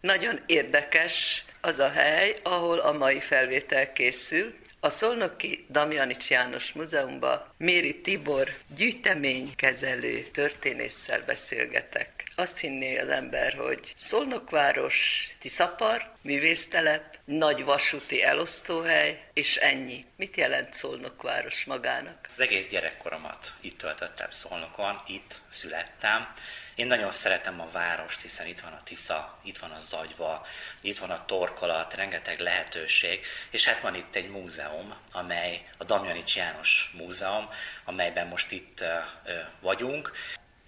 Nagyon érdekes az a hely, ahol a mai felvétel készül. A Szolnoki Damjanics János Múzeumban Méri Tibor gyűjteménykezelő történésszel beszélgetek. Azt hinné az ember, hogy Szolnokváros, Tiszapar, művésztelep, nagy vasúti elosztóhely, és ennyi. Mit jelent Szolnokváros magának? Az egész gyerekkoromat itt töltöttem Szolnokon, itt születtem. Én nagyon szeretem a várost, hiszen itt van a Tisza, itt van a Zagyva, itt van a torkolat, rengeteg lehetőség, és hát van itt egy múzeum, amely a Damjanics János Múzeum, amelyben most itt vagyunk.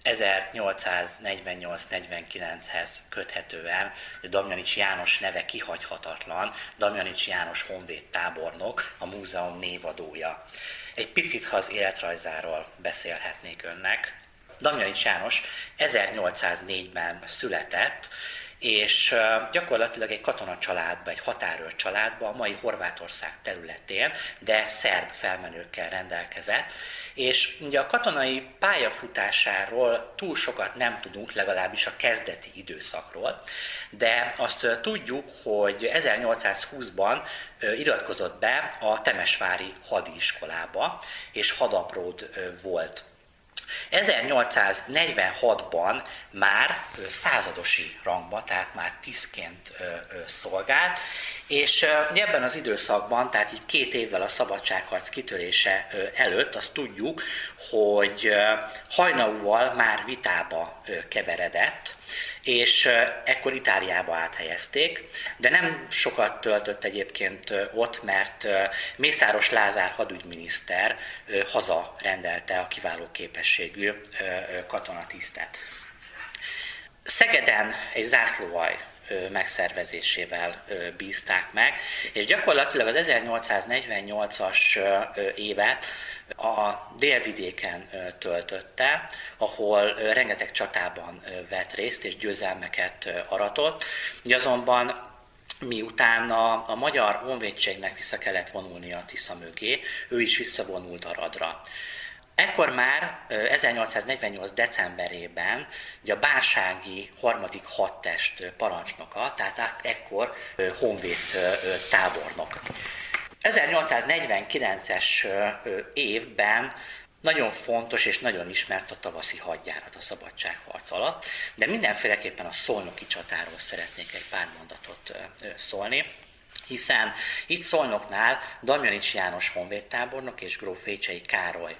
1848-49-hez köthetően Damjanics János neve kihagyhatatlan, Damjanics János honvéd tábornok, a múzeum névadója. Egy picit, ha az életrajzáról beszélhetnék önnek, Damjanics János 1804-ben született, és gyakorlatilag egy katona családba, egy határőr családba, a mai Horvátország területén, de szerb felmenőkkel rendelkezett, és ugye a katonai pályafutásáról túl sokat nem tudunk, legalábbis a kezdeti időszakról, de azt tudjuk, hogy 1820-ban iratkozott be a Temesvári hadiiskolába, és hadapród volt 1846-ban már századosi rangba, tehát már tisztként szolgált, és ebben az időszakban, tehát így két évvel a szabadságharc kitörése előtt azt tudjuk, hogy hajnaúval már vitába keveredett, és ekkor Itáliába áthelyezték, de nem sokat töltött egyébként ott, mert Mészáros Lázár hadügyminiszter haza rendelte a kiváló képességű katonatisztet. Szegeden egy zászlóaj megszervezésével bízták meg, és gyakorlatilag az 1848-as évet a délvidéken töltötte, ahol rengeteg csatában vett részt és győzelmeket aratott. Azonban miután a, a magyar honvédségnek vissza kellett vonulnia a Tisza mögé, ő is visszavonult Aradra. Ekkor már 1848. decemberében ugye a bársági harmadik hadtest parancsnoka, tehát ekkor honvéd tábornok. 1849-es évben nagyon fontos és nagyon ismert a tavaszi hadjárat a szabadságharc alatt, de mindenféleképpen a szolnoki csatáról szeretnék egy pár mondatot szólni hiszen itt Szolnoknál Damjanics János honvédtábornok és gróf Fécsei Károly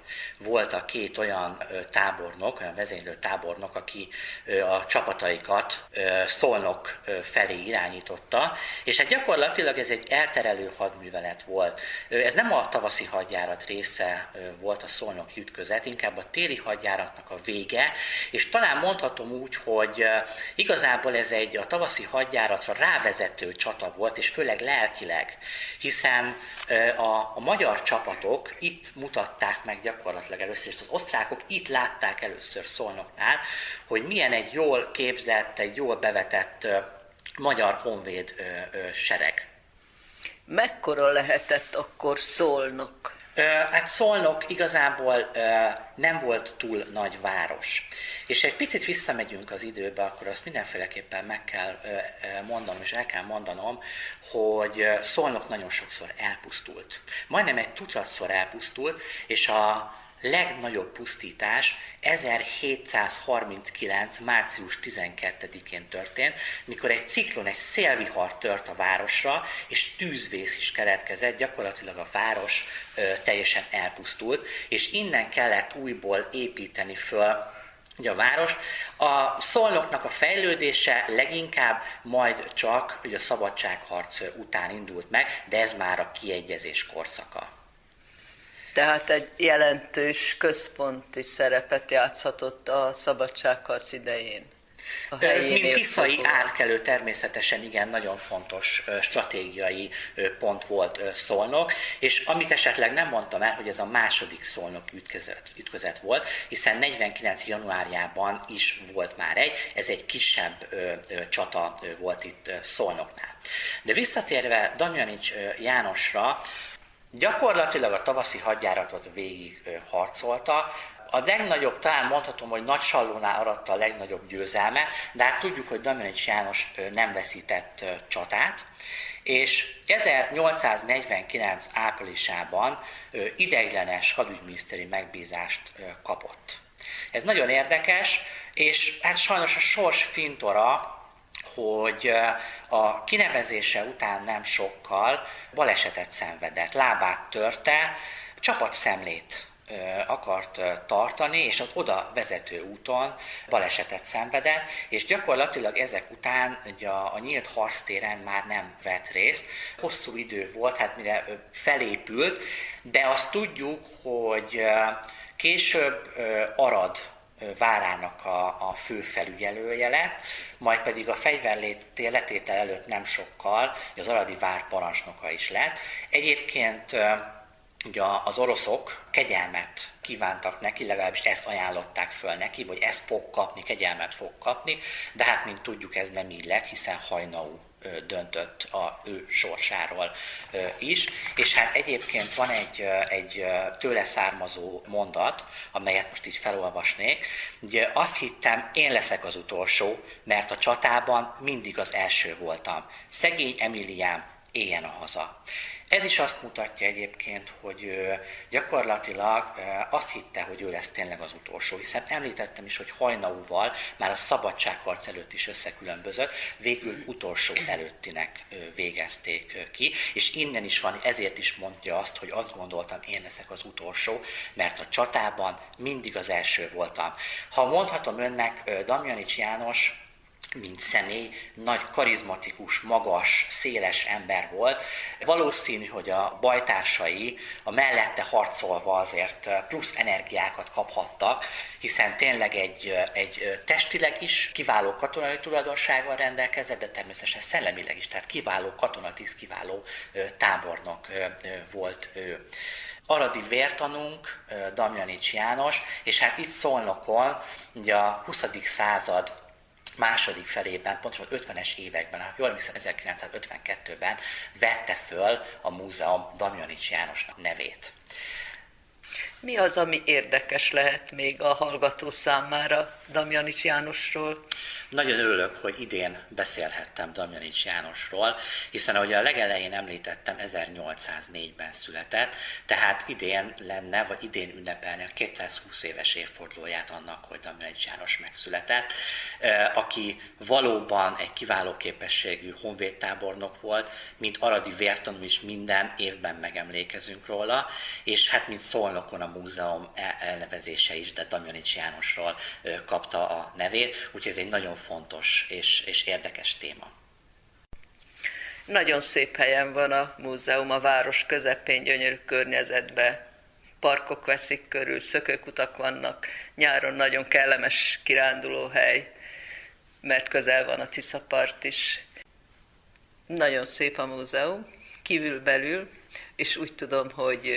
a két olyan tábornok, olyan vezénylő tábornok, aki a csapataikat Szolnok felé irányította, és hát gyakorlatilag ez egy elterelő hadművelet volt. Ez nem a tavaszi hadjárat része volt a Szolnok ütközet, inkább a téli hadjáratnak a vége, és talán mondhatom úgy, hogy igazából ez egy a tavaszi hadjáratra rávezető csata volt, és főleg le lelkileg, hiszen a, a magyar csapatok itt mutatták meg gyakorlatilag először, és az osztrákok itt látták először Szolnoknál, hogy milyen egy jól képzett, egy jól bevetett magyar honvéd sereg. Mekkora lehetett akkor Szolnok? Hát Szolnok igazából nem volt túl nagy város. És egy picit visszamegyünk az időbe, akkor azt mindenféleképpen meg kell mondanom, és el kell mondanom, hogy Szolnok nagyon sokszor elpusztult. Majdnem egy tucatszor elpusztult, és a legnagyobb pusztítás 1739. március 12-én történt, mikor egy ciklon, egy szélvihar tört a városra, és tűzvész is keletkezett, gyakorlatilag a város ö, teljesen elpusztult, és innen kellett újból építeni föl ugye a város. A szolnoknak a fejlődése leginkább majd csak ugye a szabadságharc után indult meg, de ez már a kiegyezés korszaka. Tehát egy jelentős központi szerepet játszhatott a szabadságharc idején. A Mint tiszai átkelő természetesen igen, nagyon fontos stratégiai pont volt Szolnok, és amit esetleg nem mondtam el, hogy ez a második Szolnok ütközet, ütközet volt, hiszen 49. januárjában is volt már egy, ez egy kisebb csata volt itt Szolnoknál. De visszatérve Damjanics Jánosra, Gyakorlatilag a tavaszi hadjáratot végig harcolta, A legnagyobb, talán mondhatom, hogy Nagy Sallónál aratta a legnagyobb győzelme, de hát tudjuk, hogy Damjanics János nem veszített csatát, és 1849 áprilisában ideiglenes hadügyminiszteri megbízást kapott. Ez nagyon érdekes, és hát sajnos a sors fintora, hogy a kinevezése után nem sokkal balesetet szenvedett, lábát törte, csapatszemlét akart tartani, és az oda vezető úton balesetet szenvedett, és gyakorlatilag ezek után ugye a, a nyílt harctéren már nem vett részt. Hosszú idő volt, hát mire felépült, de azt tudjuk, hogy később Arad várának a, a fő felügyelője lett, majd pedig a fegyverletétel előtt nem sokkal az aradi vár parancsnoka is lett. Egyébként ugye az oroszok kegyelmet kívántak neki, legalábbis ezt ajánlották föl neki, vagy ezt fog kapni, kegyelmet fog kapni, de hát, mint tudjuk, ez nem így lett, hiszen hajnaú döntött a ő sorsáról is. És hát egyébként van egy, egy tőle származó mondat, amelyet most így felolvasnék. Ugye azt hittem, én leszek az utolsó, mert a csatában mindig az első voltam. Szegény Emiliám, éljen a haza. Ez is azt mutatja egyébként, hogy gyakorlatilag azt hitte, hogy ő lesz tényleg az utolsó, hiszen említettem is, hogy hajnaúval már a szabadságharc előtt is összekülönbözött, végül utolsó előttinek végezték ki, és innen is van, ezért is mondja azt, hogy azt gondoltam, én leszek az utolsó, mert a csatában mindig az első voltam. Ha mondhatom önnek, Damjanics János mint személy, nagy karizmatikus, magas, széles ember volt. Valószínű, hogy a bajtársai a mellette harcolva azért plusz energiákat kaphattak, hiszen tényleg egy, egy testileg is kiváló katonai tulajdonsággal rendelkezett, de természetesen szellemileg is, tehát kiváló katonatiszt, kiváló tábornok volt ő. Aradi vértanunk, Damjanics János, és hát itt Szolnokon, ugye a 20. század második felében, pontosan 50-es években, ha jól emlékszem, 1952-ben vette föl a múzeum Damjanics Jánosnak nevét. Mi az, ami érdekes lehet még a hallgató számára Damjanics Jánosról? Nagyon örülök, hogy idén beszélhettem Damjanics Jánosról, hiszen ahogy a legelején említettem, 1804-ben született, tehát idén lenne, vagy idén ünnepelni a 220 éves évfordulóját annak, hogy Damjanics János megszületett, aki valóban egy kiváló képességű honvédtábornok volt, mint aradi vértanú is minden évben megemlékezünk róla, és hát mint szolnokon a múzeum elnevezése is, de Damjanics Jánosról kapta a nevét, úgyhogy ez egy nagyon fontos és, és érdekes téma. Nagyon szép helyen van a múzeum, a város közepén, gyönyörű környezetben. Parkok veszik körül, szökőkutak vannak, nyáron nagyon kellemes kirándulóhely, mert közel van a Tiszapart is. Nagyon szép a múzeum, kívül-belül, és úgy tudom, hogy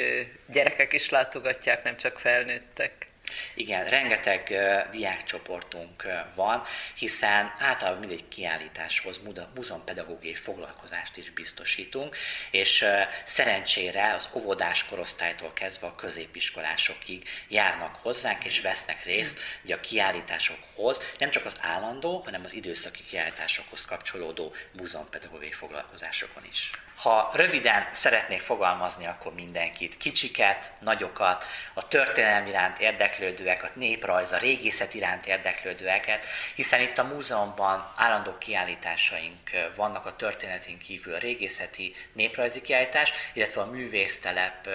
gyerekek is látogatják, nem csak felnőttek. Igen, rengeteg uh, diákcsoportunk uh, van, hiszen általában mindegy kiállításhoz múzeumpedagógiai foglalkozást is biztosítunk, és uh, szerencsére az óvodás korosztálytól kezdve a középiskolásokig járnak hozzánk, és vesznek részt ugye a kiállításokhoz, nem csak az állandó, hanem az időszaki kiállításokhoz kapcsolódó múzeumpedagógiai foglalkozásokon is. Ha röviden szeretnék fogalmazni, akkor mindenkit, kicsiket, nagyokat, a történelmi iránt érdeklődőek, a néprajz, a régészet iránt érdeklődőeket, hiszen itt a múzeumban állandó kiállításaink vannak a történetén kívül, a régészeti néprajzi kiállítás, illetve a művésztelep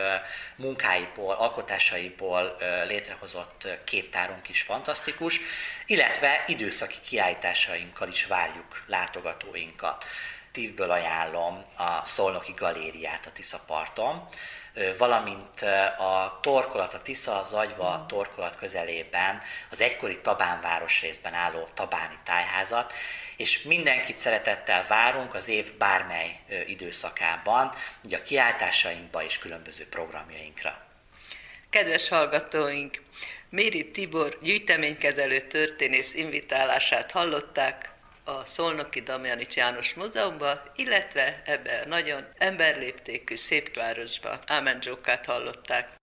munkáiból, alkotásaiból létrehozott képtárunk is fantasztikus, illetve időszaki kiállításainkkal is várjuk látogatóinkat szívből ajánlom a Szolnoki Galériát a Tiszaparton, valamint a torkolat, a Tisza, a Zagyva a torkolat közelében az egykori Tabán városrészben álló Tabáni tájházat, és mindenkit szeretettel várunk az év bármely időszakában, ugye a kiáltásainkba és különböző programjainkra. Kedves hallgatóink, Méri Tibor gyűjteménykezelő történész invitálását hallották, a Szolnoki Damjanics János Múzeumba, illetve ebbe a nagyon emberléptékű szép városba Ámen hallották.